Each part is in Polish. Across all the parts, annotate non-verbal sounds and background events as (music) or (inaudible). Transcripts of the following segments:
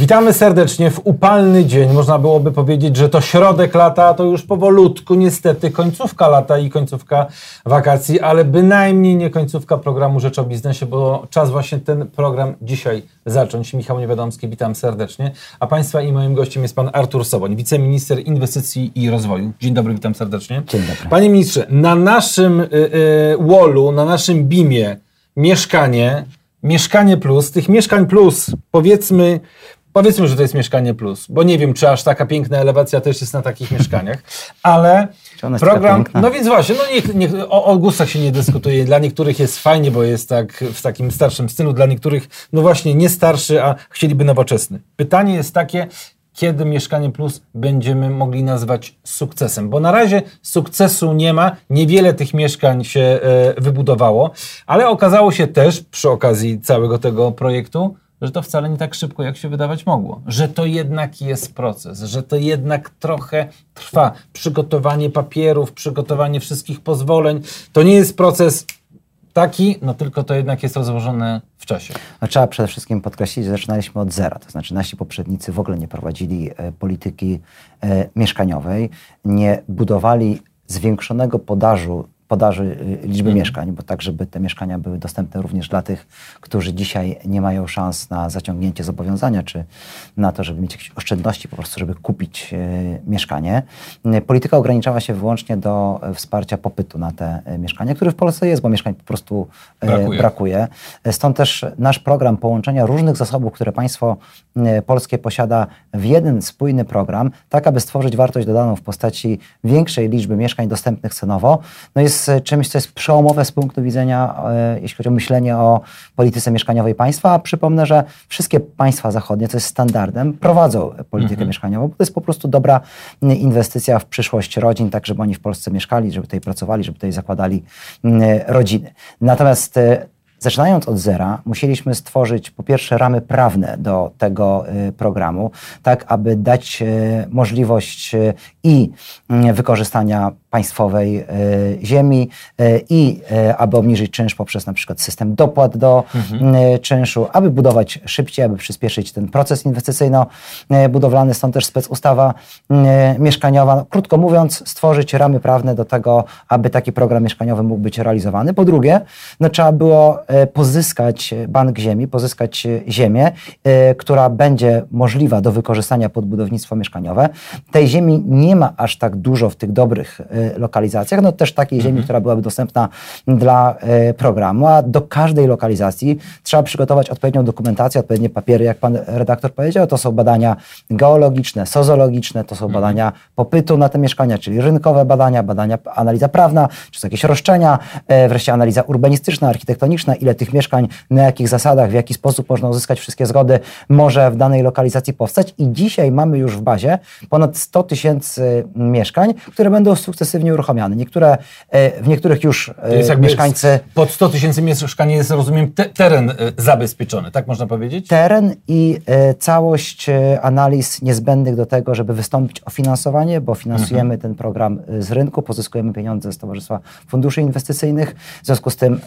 Witamy serdecznie w upalny dzień. Można byłoby powiedzieć, że to środek lata, a to już powolutku, niestety, końcówka lata i końcówka wakacji, ale bynajmniej nie końcówka programu Rzecz o Biznesie, bo czas właśnie ten program dzisiaj zacząć. Michał Niewiadomski, witam serdecznie. A Państwa i moim gościem jest Pan Artur Soboń, wiceminister inwestycji i rozwoju. Dzień dobry, witam serdecznie. Dzień dobry. Panie ministrze, na naszym y, y, wallu, na naszym BIM-ie mieszkanie, mieszkanie plus, tych mieszkań plus, powiedzmy, Powiedzmy, że to jest mieszkanie plus, bo nie wiem, czy aż taka piękna elewacja też jest na takich mieszkaniach, (laughs) ale program. No więc właśnie, no niech, niech, o, o gustach się nie dyskutuje. Dla niektórych jest fajnie, bo jest tak w takim starszym stylu, dla niektórych, no właśnie, nie starszy, a chcieliby nowoczesny. Pytanie jest takie, kiedy Mieszkanie Plus będziemy mogli nazwać sukcesem. Bo na razie sukcesu nie ma, niewiele tych mieszkań się e, wybudowało, ale okazało się też przy okazji całego tego projektu, że to wcale nie tak szybko, jak się wydawać mogło. Że to jednak jest proces, że to jednak trochę trwa. Przygotowanie papierów, przygotowanie wszystkich pozwoleń. To nie jest proces taki, no tylko to jednak jest rozłożone w czasie. No, trzeba przede wszystkim podkreślić, że zaczynaliśmy od zera. To znaczy nasi poprzednicy w ogóle nie prowadzili e, polityki e, mieszkaniowej, nie budowali zwiększonego podażu podaży y, liczby mhm. mieszkań, bo tak, żeby te mieszkania były dostępne również dla tych, którzy dzisiaj nie mają szans na zaciągnięcie zobowiązania, czy na to, żeby mieć jakieś oszczędności po prostu, żeby kupić y, mieszkanie. Y, polityka ograniczała się wyłącznie do wsparcia popytu na te mieszkania, który w Polsce jest, bo mieszkań po prostu brakuje. brakuje. Stąd też nasz program połączenia różnych zasobów, które państwo polskie posiada w jeden spójny program, tak aby stworzyć wartość dodaną w postaci większej liczby mieszkań dostępnych cenowo, no jest jest czymś, co jest przełomowe z punktu widzenia, e, jeśli chodzi o myślenie o polityce mieszkaniowej państwa. Przypomnę, że wszystkie państwa zachodnie, co jest standardem, prowadzą politykę mhm. mieszkaniową, bo to jest po prostu dobra inwestycja w przyszłość rodzin, tak żeby oni w Polsce mieszkali, żeby tutaj pracowali, żeby tutaj zakładali rodziny. Natomiast e, Zaczynając od zera, musieliśmy stworzyć po pierwsze ramy prawne do tego programu, tak aby dać możliwość i wykorzystania państwowej ziemi i aby obniżyć czynsz poprzez na przykład system dopłat do mhm. czynszu, aby budować szybciej, aby przyspieszyć ten proces inwestycyjno-budowlany, stąd też specustawa mieszkaniowa. No, krótko mówiąc, stworzyć ramy prawne do tego, aby taki program mieszkaniowy mógł być realizowany. Po drugie, no, trzeba było E, pozyskać bank ziemi, pozyskać ziemię, e, która będzie możliwa do wykorzystania pod budownictwo mieszkaniowe. Tej ziemi nie ma aż tak dużo w tych dobrych e, lokalizacjach, no też takiej ziemi, mhm. która byłaby dostępna dla programu, a do każdej lokalizacji trzeba przygotować odpowiednią dokumentację, odpowiednie papiery, jak pan redaktor powiedział, to są badania geologiczne, sozologiczne, to są mhm. badania popytu na te mieszkania, czyli rynkowe badania, badania, analiza prawna, czy są jakieś roszczenia, wreszcie analiza urbanistyczna, architektoniczna, ile tych mieszkań, na jakich zasadach, w jaki sposób można uzyskać wszystkie zgody, może w danej lokalizacji powstać. I dzisiaj mamy już w bazie ponad 100 tysięcy mieszkań, które będą sukcesywnie uruchamiane. Niektóre, e, w niektórych już e, mieszkańcy... Pod 100 tysięcy mieszkań jest, rozumiem, te, teren e, zabezpieczony, tak można powiedzieć? Teren i całość analiz niezbędnych do tego, żeby wystąpić o finansowanie, bo finansujemy mhm. ten program z rynku, pozyskujemy pieniądze z Towarzystwa Funduszy Inwestycyjnych. W związku z tym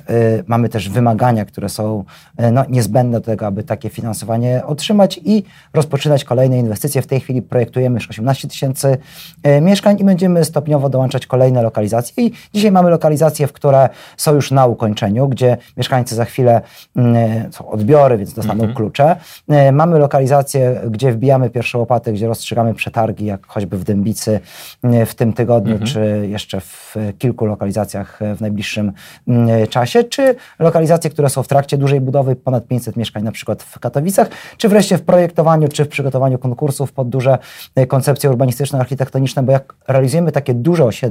mamy też wymagania które są no, niezbędne do tego, aby takie finansowanie otrzymać i rozpoczynać kolejne inwestycje. W tej chwili projektujemy już 18 tysięcy mieszkań i będziemy stopniowo dołączać kolejne lokalizacje. I dzisiaj mamy lokalizacje, w które są już na ukończeniu, gdzie mieszkańcy za chwilę mm, e, są odbiory, więc dostaną mhm. klucze. Mamy lokalizacje, gdzie wbijamy pierwsze łopaty, gdzie rozstrzygamy przetargi, jak choćby w Dębicy w tym tygodniu, mhm. czy jeszcze w kilku lokalizacjach w najbliższym mm, czasie, czy lokalizacje które są w trakcie dużej budowy, ponad 500 mieszkań na przykład w Katowicach, czy wreszcie w projektowaniu, czy w przygotowaniu konkursów pod duże e, koncepcje urbanistyczno-architektoniczne, bo jak realizujemy takie duże osiedla,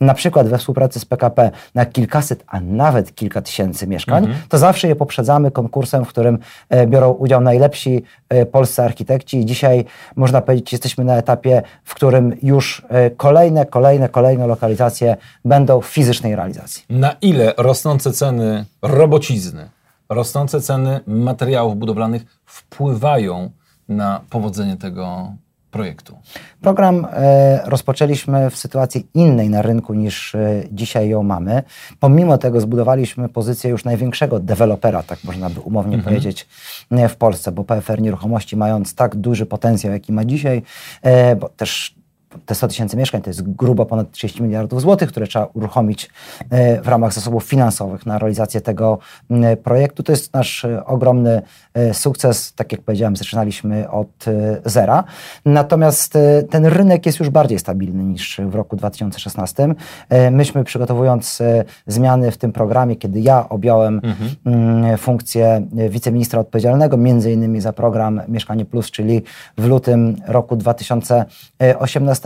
na przykład we współpracy z PKP na kilkaset, a nawet kilka tysięcy mieszkań, mhm. to zawsze je poprzedzamy konkursem, w którym e, biorą udział najlepsi e, polscy architekci i dzisiaj można powiedzieć, jesteśmy na etapie, w którym już kolejne, kolejne, kolejne lokalizacje będą w fizycznej realizacji. Na ile rosnące ceny robocizny, rosnące ceny materiałów budowlanych wpływają na powodzenie tego projektu? Program e, rozpoczęliśmy w sytuacji innej na rynku niż e, dzisiaj ją mamy. Pomimo tego zbudowaliśmy pozycję już największego dewelopera, tak można by umownie mhm. powiedzieć, e, w Polsce, bo PFR Nieruchomości mając tak duży potencjał, jaki ma dzisiaj, bo też te 100 tysięcy mieszkań to jest grubo ponad 30 miliardów złotych, które trzeba uruchomić e, w ramach zasobów finansowych na realizację tego projektu. To jest nasz e, ogromny e, sukces. Tak jak powiedziałem, zaczynaliśmy od zera. Natomiast ten rynek jest już bardziej stabilny niż w roku 2016. Myśmy przygotowując zmiany w tym programie, kiedy ja objąłem mhm. funkcję wiceministra odpowiedzialnego, między innymi za program Mieszkanie Plus, czyli w lutym roku 2018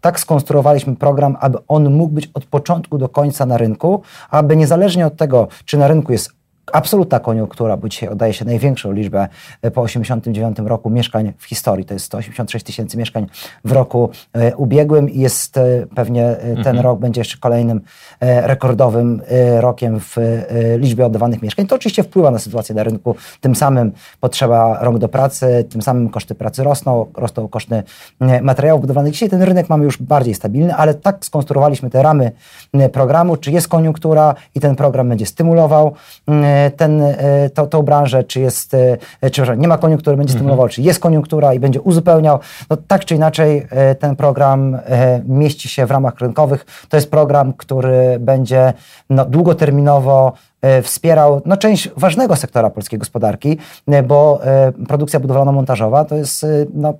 tak skonstruowaliśmy program, aby on mógł być od początku do końca na rynku, aby niezależnie od tego, czy na rynku jest absolutna koniunktura, bo dzisiaj oddaje się największą liczbę e, po 89 roku mieszkań w historii. To jest 186 tysięcy mieszkań w roku e, ubiegłym i jest e, pewnie ten mhm. rok będzie jeszcze kolejnym rekordowym rokiem w liczbie oddawanych mieszkań. To oczywiście wpływa na sytuację na rynku. Tym samym potrzeba rąk do pracy, tym samym koszty pracy rosną, rosną koszty materiałów budowlanych. Dzisiaj ten rynek mamy już bardziej stabilny, ale tak skonstruowaliśmy te ramy programu, czy jest koniunktura i ten program będzie stymulował ten, e, to, tą branżę, czy jest, e, czy nie ma koniunktury, będzie mhm. stymulował, czy jest koniunktura i będzie uzupełniał. No, tak czy inaczej e, ten program mieści się w ramach rynkowych. To jest program, który będzie no, długoterminowo wspierał no, część ważnego sektora polskiej gospodarki, bo produkcja budowlano-montażowa to jest no,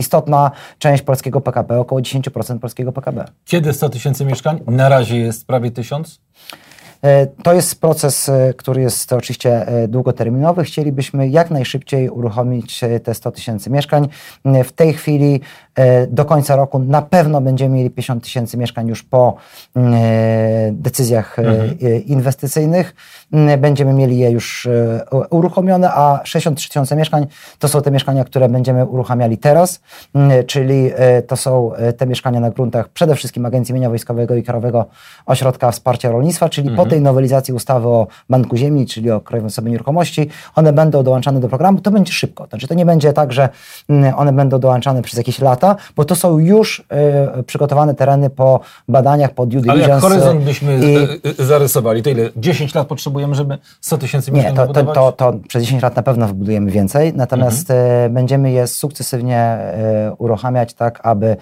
istotna część polskiego PKB, około 10% polskiego PKB. Kiedy 100 tysięcy mieszkań? Na razie jest prawie 1000? E, to jest proces, e, który jest oczywiście e, długoterminowy. Chcielibyśmy jak najszybciej uruchomić te 100 tysięcy mieszkań. W tej chwili do końca roku na pewno będziemy mieli 50 tysięcy mieszkań już po decyzjach mhm. inwestycyjnych. Będziemy mieli je już uruchomione, a 63 tysiące mieszkań to są te mieszkania, które będziemy uruchamiali teraz, czyli to są te mieszkania na gruntach przede wszystkim Agencji Mienia Wojskowego i Krajowego Ośrodka Wsparcia Rolnictwa, czyli mhm. po tej nowelizacji ustawy o Banku Ziemi, czyli o Krajowym Zasobie Nieruchomości, one będą dołączane do programu, to będzie szybko. Znaczy to nie będzie tak, że mm, one będą dołączane przez jakieś lata, bo to są już y, przygotowane tereny po badaniach, po due diligence. Ale jak horyzont byśmy i... E, zarysowali, to ile? 10 lat potrzebujemy, żeby 100 tysięcy mieszkań Nie, to, to, to, to, przez 10 lat na pewno wybudujemy więcej, natomiast mhm. Będziemy je sukcesywnie y, uruchamiać tak, aby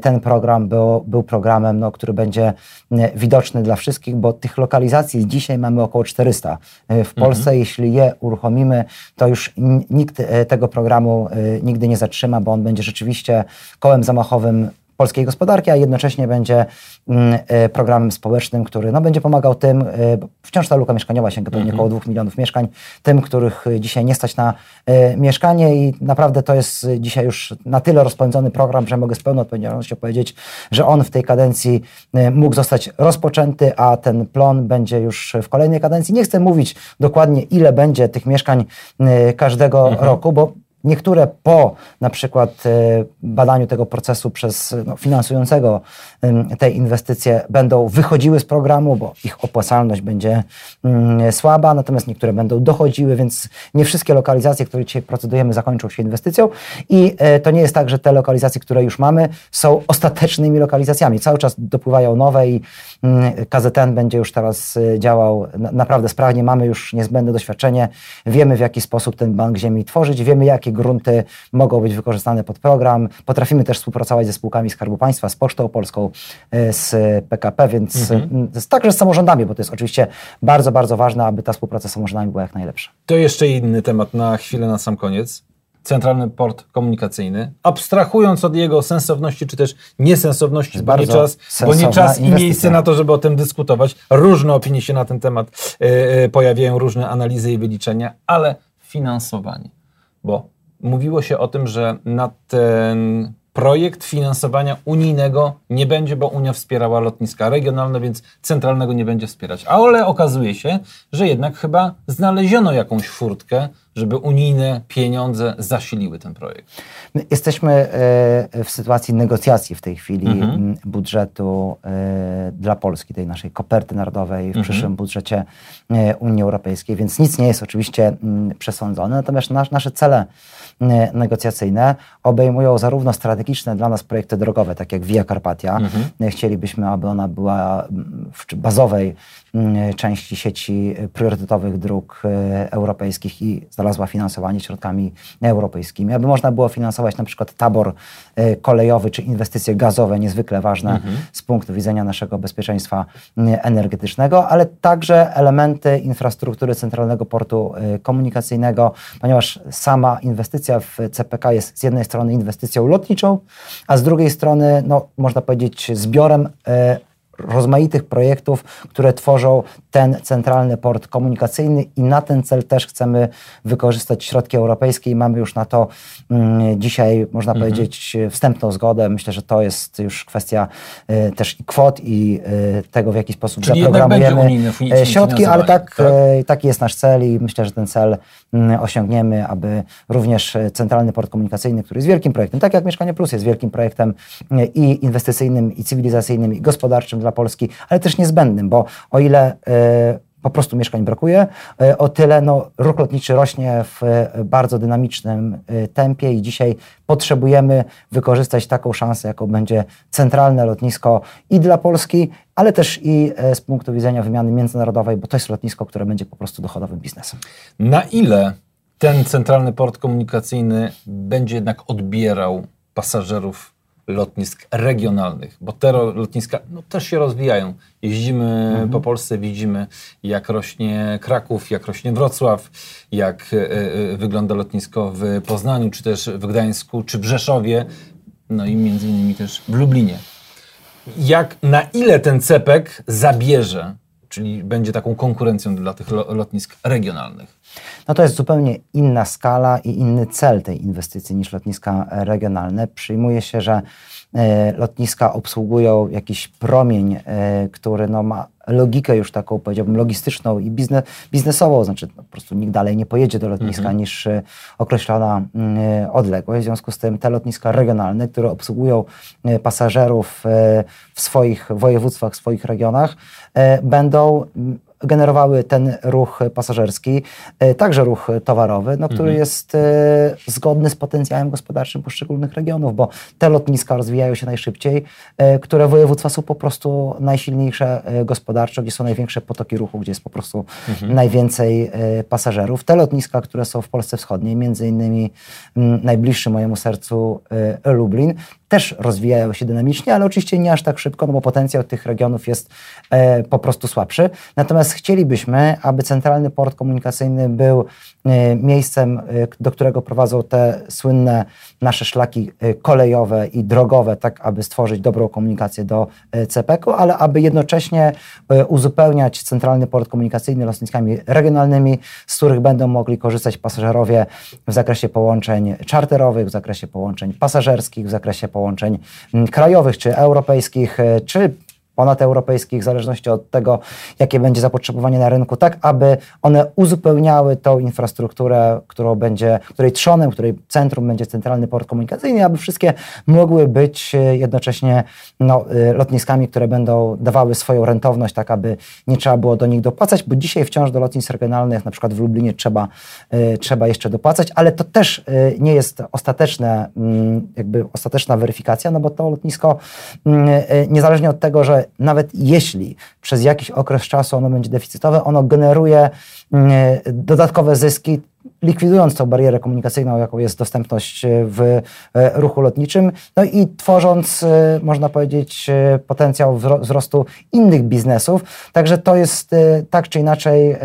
ten program był, był programem, no, który będzie widoczny dla wszystkich, bo tych lokalizacji dzisiaj mamy około 400 e, w Polsce. Mhm. Jeśli je uruchomimy, to już nikt e, tego programu e, nigdy nie zatrzyma, bo on będzie rzeczywiście kołem zamachowym polskiej gospodarki, a jednocześnie będzie mm, e, programem społecznym, który no, będzie pomagał tym, e, wciąż ta luka mieszkaniowa sięga pewnie mhm. około 2 milionów mieszkań, tym, których dzisiaj nie stać na e, mieszkanie i naprawdę to jest dzisiaj już na tyle rozpędzony program, że mogę z pełną odpowiedzialnością powiedzieć, że on w tej kadencji mógł zostać rozpoczęty, a ten plon będzie już w kolejnej kadencji. Nie chcę mówić dokładnie, ile będzie tych mieszkań każdego mhm. roku, bo Niektóre po na przykład e, badaniu tego procesu przez no, finansującego te inwestycje będą wychodziły z programu, bo ich opłacalność będzie mm, słaba, natomiast niektóre będą dochodziły, więc nie wszystkie lokalizacje, które dzisiaj procedujemy, zakończą się inwestycją i e, to nie jest tak, że te lokalizacje, które już mamy, są ostatecznymi lokalizacjami. Cały czas dopływają nowe i mm, KZN będzie już teraz e, działał naprawdę sprawnie. Mamy już niezbędne doświadczenie, wiemy w jaki sposób ten bank ziemi tworzyć, wiemy jakie grunty mogą być wykorzystane pod program. Potrafimy też współpracować ze spółkami Skarbu Państwa, z Pocztą Polską, e, z PKP, więc mhm. także z samorządami, bo to jest oczywiście bardzo, bardzo ważne, aby ta współpraca z samorządami była jak najlepsza. To jeszcze inny temat na chwilę, na sam koniec. Centralny Port Komunikacyjny, abstrahując od jego sensowności czy też niesensowności, bo nie, czas, bo nie czas i miejsce na to, żeby o tym dyskutować. Różne opinie się na ten temat yy, pojawiają, różne analizy i wyliczenia, ale finansowanie. Bo mówiło się o tym, że na ten projekt finansowania unijnego nie będzie, bo Unia wspierała lotniska regionalne, więc centralnego nie będzie wspierać. Ale okazuje się, że jednak chyba znaleziono jakąś furtkę żeby unijne pieniądze zasiliły ten projekt? My jesteśmy e, w sytuacji negocjacji w tej chwili mhm. budżetu e, dla Polski, tej naszej koperty narodowej w mhm. przyszłym budżecie e, Unii Europejskiej, więc nic nie jest oczywiście przesądzone. Natomiast nasze cele negocjacyjne obejmują zarówno strategiczne dla nas projekty drogowe, tak jak Via Carpatia. Mhm. Chcielibyśmy, aby ona była w bazowej części sieci priorytetowych dróg europejskich i znalazła finansowanie środkami europejskimi, aby można było finansować na przykład tabor e, kolejowy czy inwestycje gazowe, niezwykle ważne mhm. z punktu widzenia naszego bezpieczeństwa energetycznego, ale także elementy infrastruktury centralnego portu e, komunikacyjnego, ponieważ sama inwestycja w CPK jest z jednej strony inwestycją lotniczą, a z drugiej strony, no, można powiedzieć, zbiorem e, rozmaitych projektów, które tworzą ten centralny port komunikacyjny i na ten cel też chcemy wykorzystać środki europejskie i mamy już na to mm, dzisiaj, można mhm. powiedzieć, wstępną zgodę. Myślę, że to jest już kwestia y, też i kwot i y, tego, w jaki sposób Czyli zaprogramujemy środki, ale tak, tak? Y, taki jest nasz cel i myślę, że ten cel osiągniemy, aby również centralny port komunikacyjny, który jest wielkim projektem, tak jak Mieszkanie Plus jest wielkim projektem i inwestycyjnym, i cywilizacyjnym, i gospodarczym dla Polski, ale też niezbędnym, bo o ile e, po prostu mieszkań brakuje, e, o tyle no, ruch lotniczy rośnie w e, bardzo dynamicznym tempie i dzisiaj potrzebujemy wykorzystać taką szansę, jaką będzie centralne lotnisko i dla Polski, ale też i z punktu widzenia wymiany międzynarodowej, bo to jest lotnisko, które będzie po prostu dochodowym biznesem. Na ile ten centralny port komunikacyjny będzie jednak odbierał pasażerów lotnisk regionalnych, bo te lotniska no, też się rozwijają. Jeździmy mhm. po Polsce, widzimy jak rośnie Kraków, jak rośnie Wrocław, jak y, y, wygląda lotnisko w Poznaniu, czy też w Gdańsku, czy w Rzeszowie, no i między innymi też w Lublinie. Jak, na ile ten CEPEK zabierze, czyli będzie taką konkurencją dla tych lotnisk regionalnych? No to jest zupełnie inna skala i inny cel tej inwestycji niż lotniska regionalne. Przyjmuje się, że e, lotniska obsługują jakiś promień, e, który no ma logikę już taką, powiedziałbym, logistyczną i biznes, biznesową, znaczy no, po prostu nikt dalej nie pojedzie do lotniska mhm. niż e, określona odległość. W związku z tym te lotniska regionalne, które obsługują pasażerów w swoich województwach, w swoich regionach, będą generowały ten ruch pasażerski, e, także ruch towarowy, no, który mhm. jest e, zgodny z potencjałem gospodarczym poszczególnych regionów, bo te lotniska rozwijają się najszybciej, e, które województwa są po prostu najsilniejsze gospodarczo, gdzie są największe potoki ruchu, gdzie jest po prostu mhm. najwięcej pasażerów. Te lotniska, które są w Polsce Wschodniej, między innymi najbliższy mojemu sercu Lublin, też rozwijają się dynamicznie, ale oczywiście nie aż tak szybko, no bo potencjał tych regionów jest e, po prostu słabszy. Natomiast chcielibyśmy, aby centralny port komunikacyjny był e, miejscem, e, do którego prowadzą te słynne nasze szlaki e, kolejowe i drogowe, tak aby stworzyć dobrą komunikację do e, CPK-u, ale aby jednocześnie e, uzupełniać centralny port komunikacyjny lotniskami regionalnymi, z których będą mogli korzystać pasażerowie w zakresie połączeń czarterowych, w zakresie połączeń pasażerskich, w zakresie połączeń krajowych czy europejskich, e, czy ponadeuropejskich, w zależności od tego, jakie będzie zapotrzebowanie na rynku, tak aby one uzupełniały tą infrastrukturę, którą będzie, której trzonem, której centrum będzie centralny port komunikacyjny, aby wszystkie mogły być e, jednocześnie no, e, lotniskami, które będą dawały swoją rentowność, tak aby nie trzeba było do nich dopłacać, bo dzisiaj wciąż do lotnisk regionalnych, na przykład w Lublinie trzeba, y, trzeba jeszcze dopłacać, ale to też nie jest ostateczne, y, jakby ostateczna weryfikacja, no bo to lotnisko mm, niezależnie od tego, że nawet jeśli przez jakiś okres czasu ono będzie deficytowe, ono generuje mm, dodatkowe zyski likwidując tą barierę komunikacyjną, jaką jest dostępność e, w e, ruchu lotniczym, no i tworząc, e, można powiedzieć, potencjał wzrostu innych biznesów. Także to jest tak czy inaczej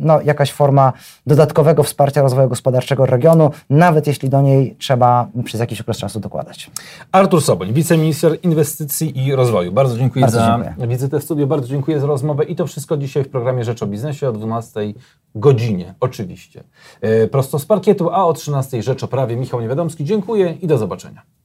no, jakaś forma dodatkowego wsparcia rozwoju gospodarczego regionu, nawet jeśli do niej trzeba przez jakiś okres czasu dokładać. Artur Soboń, wiceminister inwestycji i rozwoju. Bardzo dziękuję bardzo za dziękuję. wizytę w studiu, bardzo dziękuję za rozmowę i to wszystko dzisiaj w programie Rzecz o Biznesie o 12 godzinie, oczywiście. Prosto z parkietu, a o 13 Rzecz o Prawie Michał Niewiadomski. Dziękuję i do zobaczenia.